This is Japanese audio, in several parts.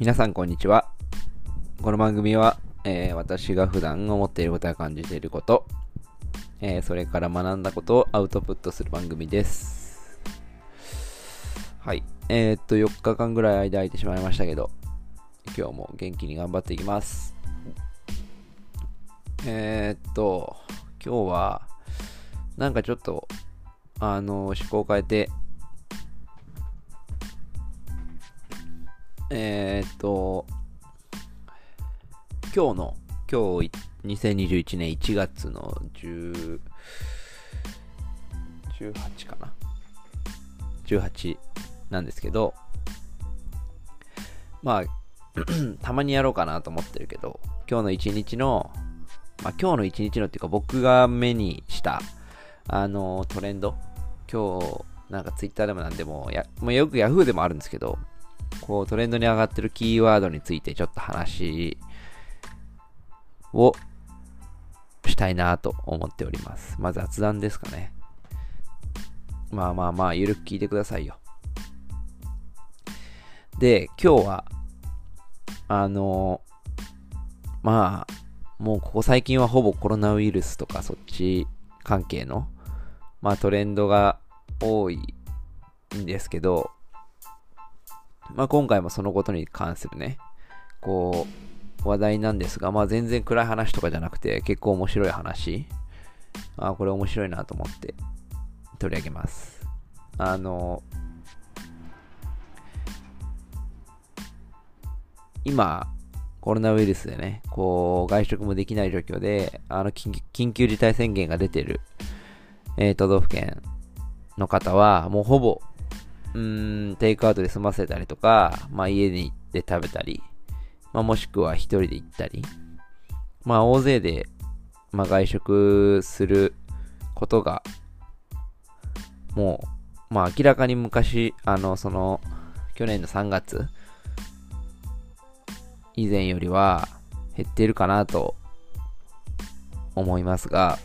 皆さんこんにちは。この番組は、えー私が普段思っていることや感じていること、えーそれから学んだことをアウトプットする番組です。はい。えーっと、4日間ぐらい間空いてしまいましたけど、今日も元気に頑張っていきます。えーっと、今日は、なんかちょっと、あの、思考を変えて、えーっと、今日の、今日、2021年1月の10 18かな ?18 なんですけど、まあ、たまにやろうかなと思ってるけど、今日の一日の、まあ今日の一日のっていうか僕が目にした、あのトレンド、今日、なんかツイッターでもなんでも、やもうよく Yahoo でもあるんですけど、こうトレンドに上がってるキーワードについてちょっと話をしたいなと思っております。まあ雑談ですかね。まあまあまあ、ゆるく聞いてくださいよ。で、今日は、あのまあ、もうここ最近はほぼコロナウイルスとかそっち関係の、まあトレンドが多いんですけど、まあ今回もそのことに関するね、こう、話題なんですが、まあ全然暗い話とかじゃなくて結構面白い話。あこれ面白いなと思って取り上げます。あの、今、コロナウイルスでね、こう、外食もできない状況で、あの緊急、緊急事態宣言が出てる、えー都道府県の方は、もうほぼ、うーん、テイクアウトで済ませたりとか、まあ家に行って食べたり、まあもしくは一人で行ったり、まあ大勢で、まあ外食することが、もう、まあ明らかに昔、あの、その、去年の3月、以前よりは減っているかなと思いますが、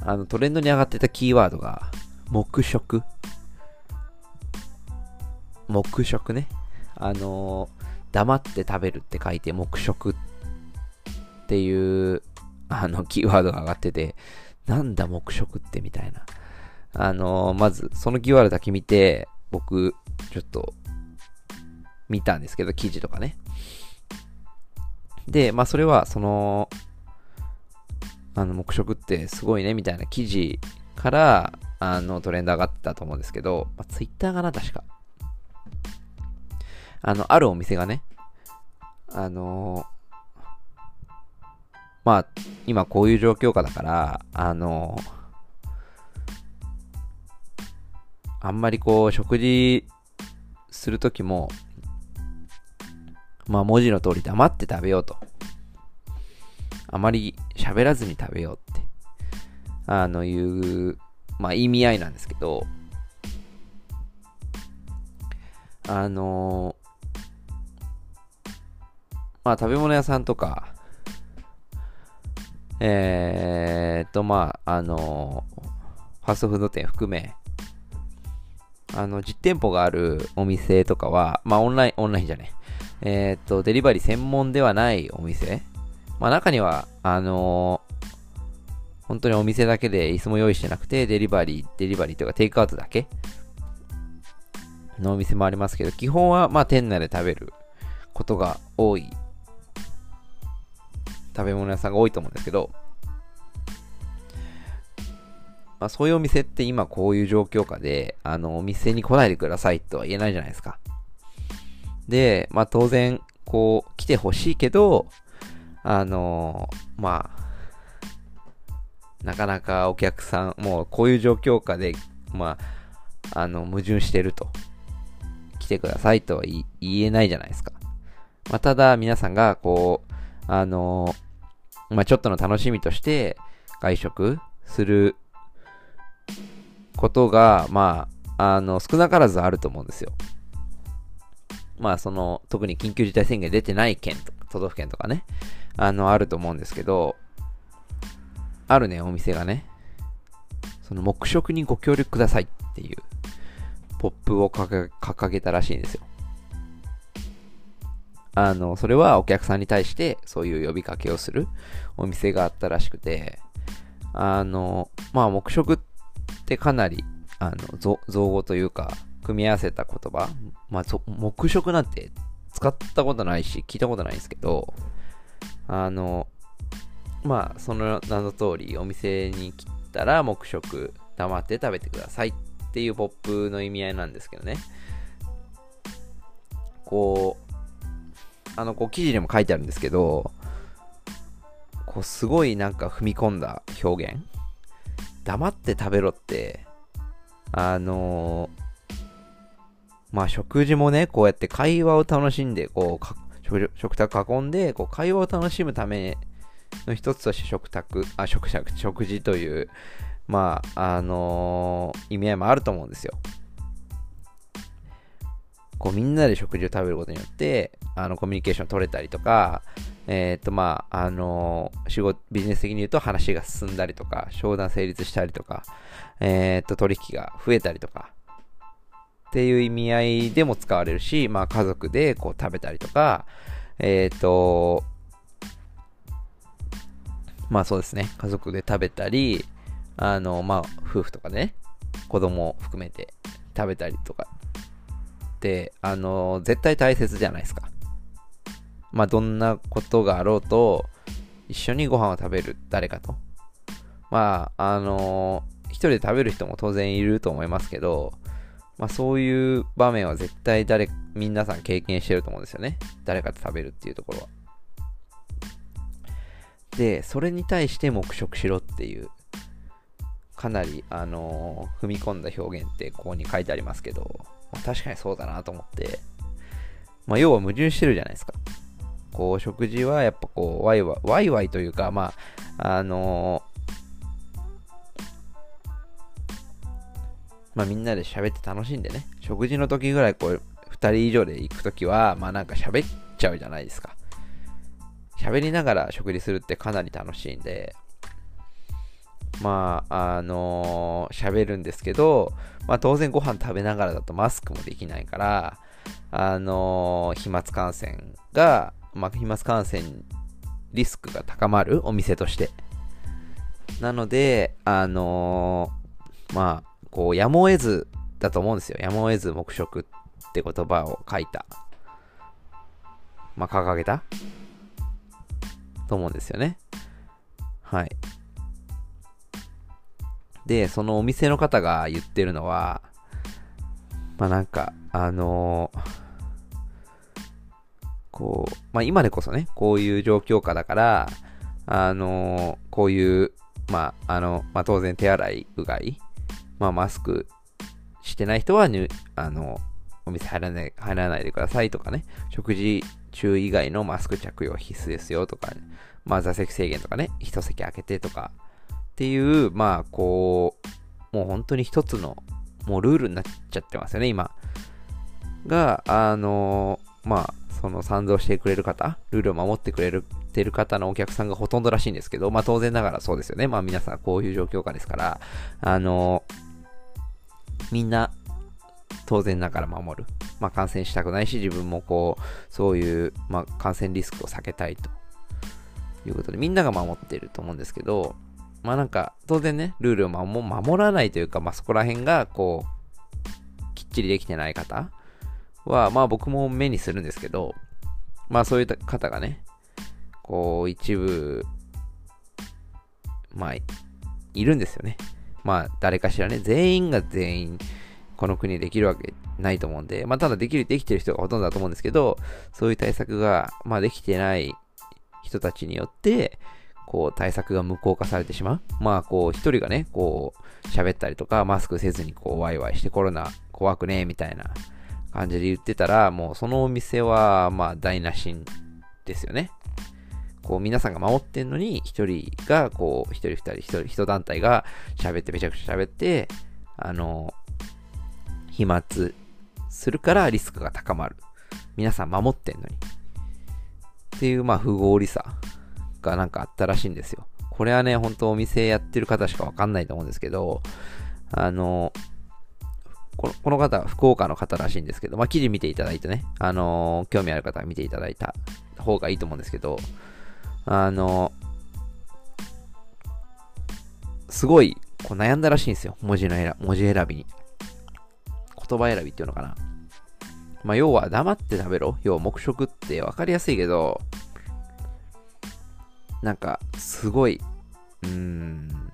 あのトレンドに上がってたキーワードが、黙食。黙食ね。あの黙って食べるって書いて黙食っていう、あの、キーワードが上がってて、なんだ黙食ってみたいな。あのまず、そのキーワードだけ見て、僕、ちょっと、見たんですけど、記事とかね。で、まあ、それは、その、あの、黙食ってすごいね、みたいな記事から、あの、トレンド上がってたと思うんですけど、まあ、ツイッターかな、確か。あの、あるお店がね、あのまあ、今こういう状況下だから、あのあんまりこう、食事するときも、まあ文字の通り黙って食べようと。あまり喋らずに食べようって、あのいう、まあ意味合いなんですけど、あのまあ食べ物屋さんとか、えーっと、まあ、あのファストフード店含め、あの、実店舗があるお店とかは、まあ、オンライン、オンラインじゃねえ。えーっと、デリバリー専門ではないお店。まあ、中には、あの本当にお店だけで椅子も用意してなくて、デリバリー、デリバリーというかテイクアウトだけのお店もありますけど、基本は、まあ、店内で食べることが多い食べ物屋さんが多いと思うんですけど、まあ、そういうお店って今こういう状況下で、あの、お店に来ないでくださいとは言えないじゃないですか。で、まあ当然、こう、来てほしいけど、あのまあ、なかなかお客さん、もうこういう状況下で、まあ、あの、矛盾してると。来てくださいとは言えないじゃないですか。まあ、ただ、皆さんが、こう、あのまあ、ちょっとの楽しみとして外食することが、まあ、あの、少なからずあると思うんですよ。まあ、その、特に緊急事態宣言出てない県とか、都道府県とかね、あの、あると思うんですけど、あるね、お店がね、その、黙食にご協力くださいっていう、ポップを掲げ掲げたらしいんですよ。あの、それはお客さんに対してそういう呼びかけをするお店があったらしくて、あの、まあ、黙食ってかなり、あの、造語というか、組み合わせた言葉、まあ、黙食なんて使ったことないし、聞いたことないんですけど、あの、まあ、その名の通り、お店に来たら黙食、黙って食べてくださいっていうポップの意味合いなんですけどね。こう、あの、こう記事にも書いてあるんですけど、こうすごいなんか踏み込んだ表現。黙って食べろって、あの、まあ食事もね、こうやって会話を楽しんで、こう、食卓囲んで、こう会話を楽しむための一つとして食卓、あ、食食、食事という、まあ、あの、意味合いもあると思うんですよ。こうみんなで食事を食べることによって、あのコミュニケーション取れたりとか、えっ、ー、とまあ、あのー、仕事、ビジネス的に言うと話が進んだりとか、商談成立したりとか、えっ、ー、と取引が増えたりとか、っていう意味合いでも使われるし、まあ家族でこう食べたりとか、えっ、と、まあそうですね、家族で食べたり、あの、まあ夫婦とかね、子供を含めて食べたりとかって、あの、絶対大切じゃないですか。まあ、どんなことがあろうと、一緒にご飯を食べる誰かと。まあ、あの一人で食べる人も当然いると思いますけど、まあ、そういう場面は絶対誰、皆さん経験してると思うんですよね。誰かと食べるっていうところは。で、それに対して黙食しろっていう、かなり、あのー、踏み込んだ表現ってここに書いてありますけど、まあ、確かにそうだなと思って、まあ、要は矛盾してるじゃないですか。こう、食事はやっぱこう、ワイワイ、ワイワイというか、まあ、あの、まあみんなで喋って楽しんでね、食事の時ぐらいこう、二人以上で行く時は、まあなんか喋っちゃうじゃないですか。喋りながら食事するってかなり楽しいんで、まあ、あのー、喋るんですけど、まあ当然ご飯食べながらだとマスクもできないから、あの、飛沫感染が、まあ飛沫感染リスクが高まるお店として。なので、あのー、まあ、こう、やむを得ずだと思うんですよ。やむを得ず黙食って言葉を書いた。まあ、掲げたと思うんですよね。はい。で、そのお店の方が言ってるのは、まあなんか、あのー、こう、まあ今でこそね、こういう状況下だから、あのー、こういう、まあ、あの、まあ当然手洗い、うがい、まあマスクしてない人は、あの、お店入らない、入らないでくださいとかね、食事中以外のマスク着用必須ですよとか、ね、まあ座席制限とかね、一席空けてとか、っていう、まあ、こう、もう本当に一つの、もうルールになっちゃってますよね、今。が、あのまあ、その賛同してくれる方、ルールを守ってくれるてる方のお客さんがほとんどらしいんですけど、まあ当然ながらそうですよね。まあ皆さんこういう状況下ですから、あのみんな当然ながら守る。まあ感染したくないし、自分もこう、そういう、まあ感染リスクを避けたいということで、みんなが守っていると思うんですけど、まあなんか、当然ね、ルールを守らないというか、まあそこら辺が、こう、きっちりできてない方は、まあ僕も目にするんですけど、まあそういう方がね、こう、一部、まあ、いるんですよね。まあ誰かしらね、全員が全員、この国できるわけないと思うんで、まあただできる、できてる人がほとんどだと思うんですけど、そういう対策が、まあできてない人たちによって、こう対策が無効化されてしまう。まあこう一人がね、こう喋ったりとかマスクせずにこうワイワイしてコロナ怖くねみたいな感じで言ってたら、もうそのお店はまあ台無しですよね。こう皆さんが守ってんのに一人がこう一人二人一人一団体が喋ってめちゃくちゃ喋ってあの飛沫するからリスクが高まる。皆さん守ってんのに。っていうまあ不合理さがなんかあったらしいんですよ。これはね、本当お店やってる方しかわかんないと思うんですけど、あの、このこの方福岡の方らしいんですけど、まあ、記事見ていただいてね、あのー、興味ある方は見ていただいた方がいいと思うんですけど、あのー、すごいこう悩んだらしいんですよ。文字の選文字選びに。言葉選びっていうのかな。まあ、要は黙って食べろ。要は黙食って分かりやすいけど、なんか、すごい、うーん、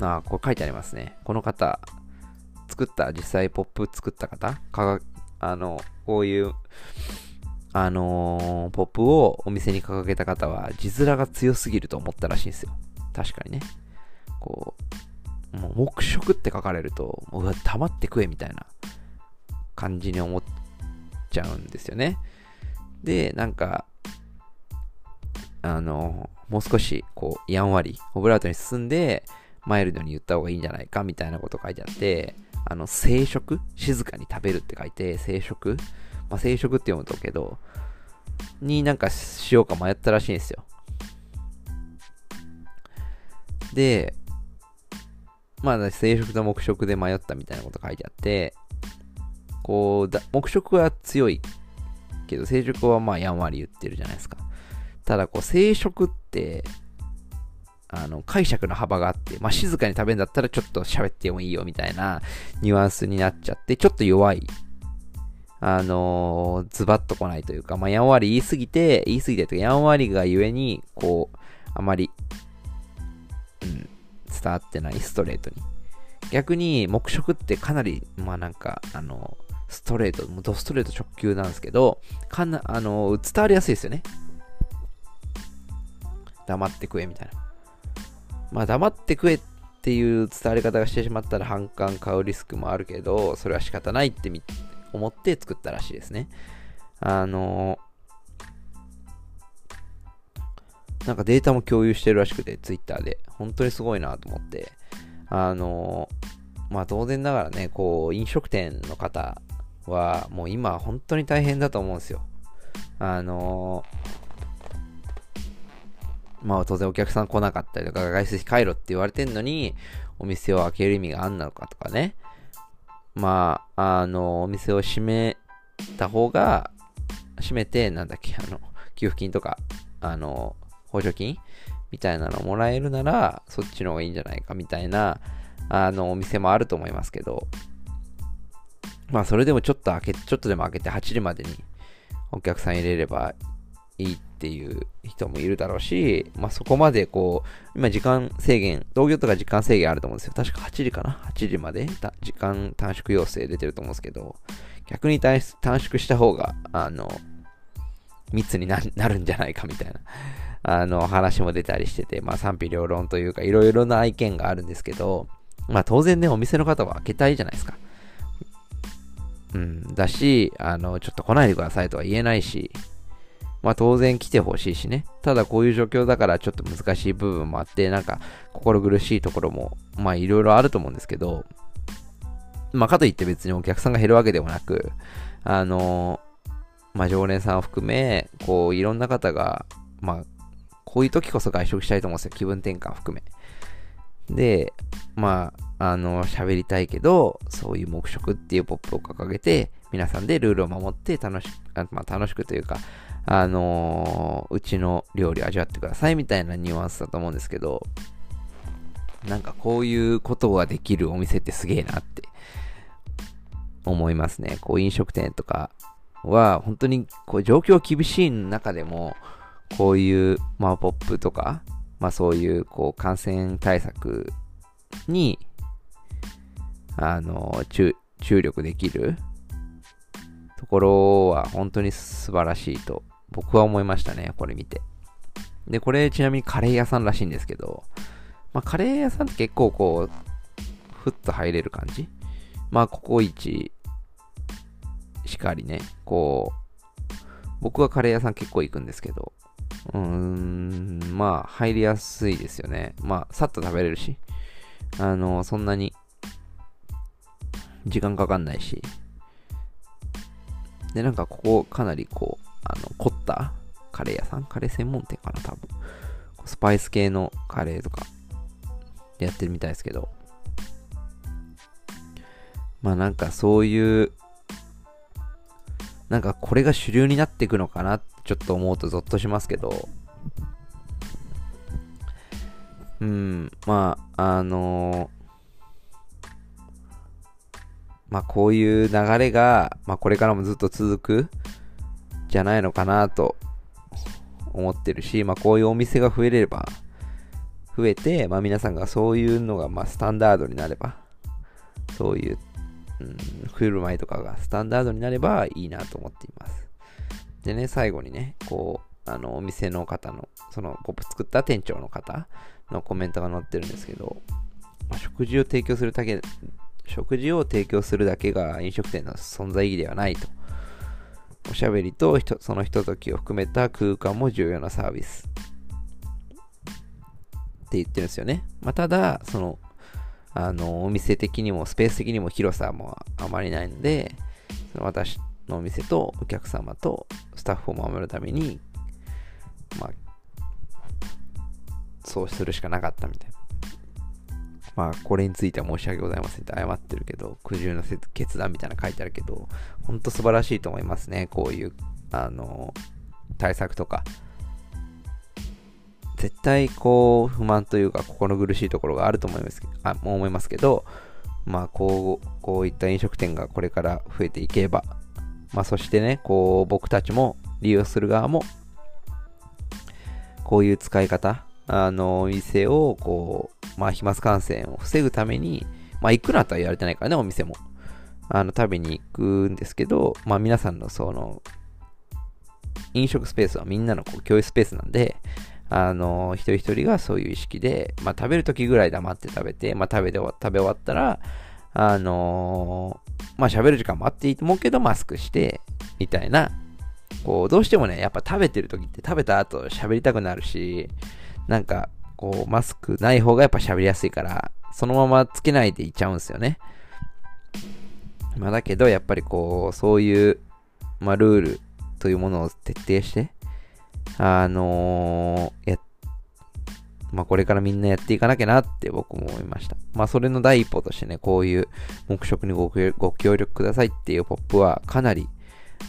あ、これ書いてありますね。この方、作った、実際ポップ作った方、かあの、こういう、あのー、ポップをお店に掲げた方は、字面が強すぎると思ったらしいんですよ。確かにね。こう、もう黙食って書かれると、うわ、黙って食えみたいな感じに思っちゃうんですよね。で、なんか、あの、もう少し、こう、やんわり、オブラートに進んで、マイルドに言った方がいいんじゃないか、みたいなこと書いてあって、あの、静食？静かに食べるって書いて、静食？まあ、静食って読むとけど、になんかしようか迷ったらしいんですよ。で、まあ、静食と黙食で迷ったみたいなこと書いてあって、こう、だ黙食は強いけど、静食はまあやんわり言ってるじゃないですか。ただ、こう、静食って、あの、解釈の幅があって、まあ、静かに食べるんだったらちょっと喋ってもいいよみたいなニュアンスになっちゃって、ちょっと弱い。あのー、ズバッと来ないというか、まあ、やんわり言いすぎて、言いすぎてとか、やんわりがゆえに、こう、あまり、うん、伝わってないストレートに。逆に、黙食ってかなり、まあなんか、あの、ストレート、もうドストレート直球なんですけど、かな、あの、伝わりやすいですよね。黙って食えみたいな。まあ黙って食えっていう伝わり方がしてしまったら反感買うリスクもあるけど、それは仕方ないって思って作ったらしいですね。あのなんかデータも共有してるらしくて、ツイッターで。本当にすごいなと思って。あのまあ当然ながらね、こう、飲食店の方は、もう今本当に大変だと思うんですよ。あのまあ当然お客さん来なかったりとか、外出費帰ろって言われてんのに、お店を開ける意味があんなのかとかね。まあ、あの、お店を閉めた方が、閉めて、なんだっけ、あの、給付金とか、あの、補助金みたいなのもらえるなら、そっちの方がいいんじゃないかみたいな、あの、お店もあると思いますけど、まあ、それでもちょっと開け、ちょっとでも開けて8時までにお客さん入れればいいっていう人もいるだろうし、まあ、そこまでこう、今時間制限、同業とか時間制限あると思うんですよ。確か8時かな ?8 時まで時間短縮要請出てると思うんですけど、逆に短縮した方が、あの、密になるんじゃないかみたいな、あの、話も出たりしてて、まあ賛否両論というか、いろいろな意見があるんですけど、まあ当然ね、お店の方は開けたいじゃないですか。うん、だし、あの、ちょっと来ないでくださいとは言えないし、まあ当然来てほしいしね。ただこういう状況だからちょっと難しい部分もあって、なんか心苦しいところも、まあいろいろあると思うんですけど、まあかといって別にお客さんが減るわけでもなく、あのまあ常連さんを含め、こういろんな方が、まあこういう時こそ外食したいと思うんですよ。気分転換含め。で、まあ、あの、喋りたいけど、そういう目食っていうポップを掲げて、皆さんでルールを守って楽しく、まあ、楽しくというか、あのー、うちの料理味わってくださいみたいなニュアンスだと思うんですけど、なんかこういうことができるお店ってすげえなって思いますね。こう飲食店とかは本当にこう状況厳しい中でも、こういう、まあ、ポップとか、まあそういうこう感染対策に、あの、注力できるところは本当に素晴らしいと僕は思いましたね、これ見て。で、これちなみにカレー屋さんらしいんですけど、まあ、カレー屋さんって結構こう、ふっと入れる感じ？まあ、ココイチしかりね、こう、僕はカレー屋さん結構行くんですけど、うーん、まあ、入りやすいですよね。まあ、さっと食べれるし、あの、そんなに、時間かかんないし、で、なんかここかなりこう、あの、凝ったカレー屋さんカレー専門店かな、多分。スパイス系のカレーとかやってるみたいですけど。まあなんかそういう、なんかこれが主流になっていくのかなってちょっと思うとゾッとしますけど、うん、まあ、あのーまあこういう流れが、まあこれからもずっと続くじゃないのかなと思ってるし、まあこういうお店が増えれば、増えて、まあ皆さんがそういうのがまスタンダードになれば、そういう、うん、振る舞いとかがスタンダードになればいいなと思っています。でね、最後にね、こう、あの、お店の方の、そのポップ作った店長の方のコメントが載ってるんですけど、まあ、食事を提供するだけ食事を提供するだけが飲食店の存在意義ではないと。おしゃべりとそのひとときを含めた空間も重要なサービス。って言ってるんですよね。まあ、ただ、その、あの、お店的にもスペース的にも広さもあまりないので、その私のお店とお客様とスタッフを守るために、まあ、そうするしかなかったみたいな。まあ、これについては申し訳ございませんって謝ってるけど、苦渋の決断みたいな書いてあるけど、ほんと素晴らしいと思いますね。こういう、あの、対策とか。絶対、こう、不満というか、心苦しいところがあると思いますあ思いますけど、まあ、こう、こういった飲食店がこれから増えていけば、まあ、そしてね、こう、僕たちも、利用する側も、こういう使い方、あの、お店を、こう、まあ、飛沫感染を防ぐために、まあ、行くなとは言われてないからね、お店も。あの、食べに行くんですけど、まあ、皆さんのその、飲食スペースはみんなのこう共有スペースなんで、あの、一人一人がそういう意識で、まあ、食べるときぐらい黙って食べて、まあ、食べで食べ終わったら、あのまあ、喋る時間もあっていいと思うけど、マスクして、みたいな、こう、どうしてもね、やっぱ食べてるときって食べた後喋りたくなるし、なんか、こう、マスクない方がやっぱ喋りやすいから、そのままつけないでいっちゃうんですよね。まあだけど、やっぱりこう、そういう、まあルールというものを徹底して、あのー、や、まあこれからみんなやっていかなきゃなって僕も思いました。まあそれの第一歩としてね、こういう黙食にご協力くださいっていうポップはかなり、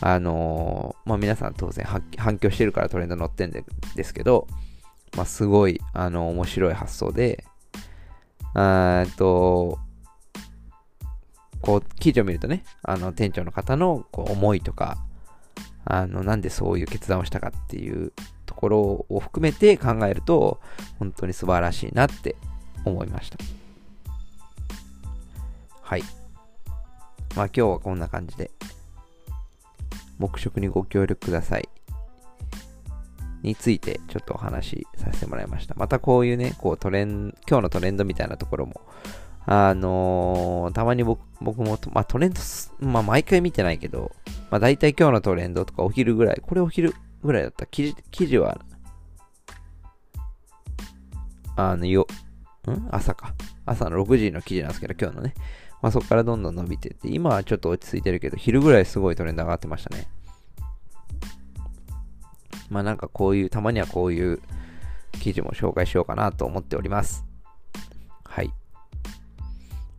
あのー、まあ皆さん当然反響してるからトレンド乗ってんですけど、まあ、すごい、あの、面白い発想で、えっと、こう、記事を見るとね、あの、店長の方のこう思いとか、あの、なんでそういう決断をしたかっていうところを含めて考えると、本当に素晴らしいなって思いました。はい。まあ今日はこんな感じで、黙食にご協力ください。についてちょっとお話しさせてもらいました。またこういうね、こうトレン、今日のトレンドみたいなところも、あのー、たまに僕僕も、まあ、トレンド、まあ、毎回見てないけど、まあ、大体今日のトレンドとかお昼ぐらい、これお昼ぐらいだった記事、記事は、あの、よ、ん？朝か。朝の6時の記事なんですけど、今日のね。まあ、そこからどんどん伸びてって、今はちょっと落ち着いてるけど、昼ぐらいすごいトレンド上がってましたね。まあなんかこういう、たまにはこういう記事も紹介しようかなと思っております。はい。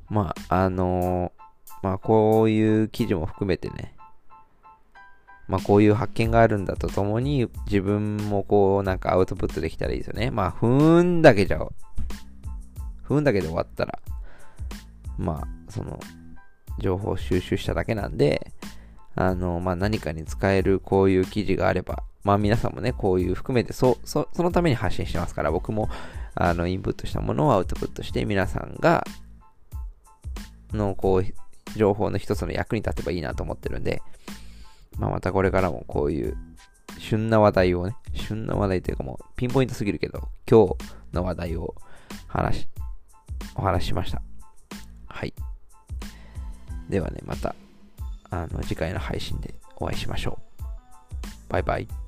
まあ、あのー、まあこういう記事も含めてね、まあこういう発見があるんだとともに自分もこうなんかアウトプットできたらいいですよね。まあふーんだけじゃ、ふーんだけで終わったら、まあその情報収集しただけなんで、あの、まあ何かに使えるこういう記事があれば、まあ皆さんもね、こういう含めてそ、そ、そのために発信してますから、僕も、あの、インプットしたものをアウトプットして、皆さんが、の、こう、情報の一つの役に立てばいいなと思ってるんで、まあまたこれからもこういう、旬な話題をね、旬な話題というかもう、ピンポイントすぎるけど、今日の話題を話し、お話ししました。はい。ではね、また、あの、次回の配信でお会いしましょう。バイバイ。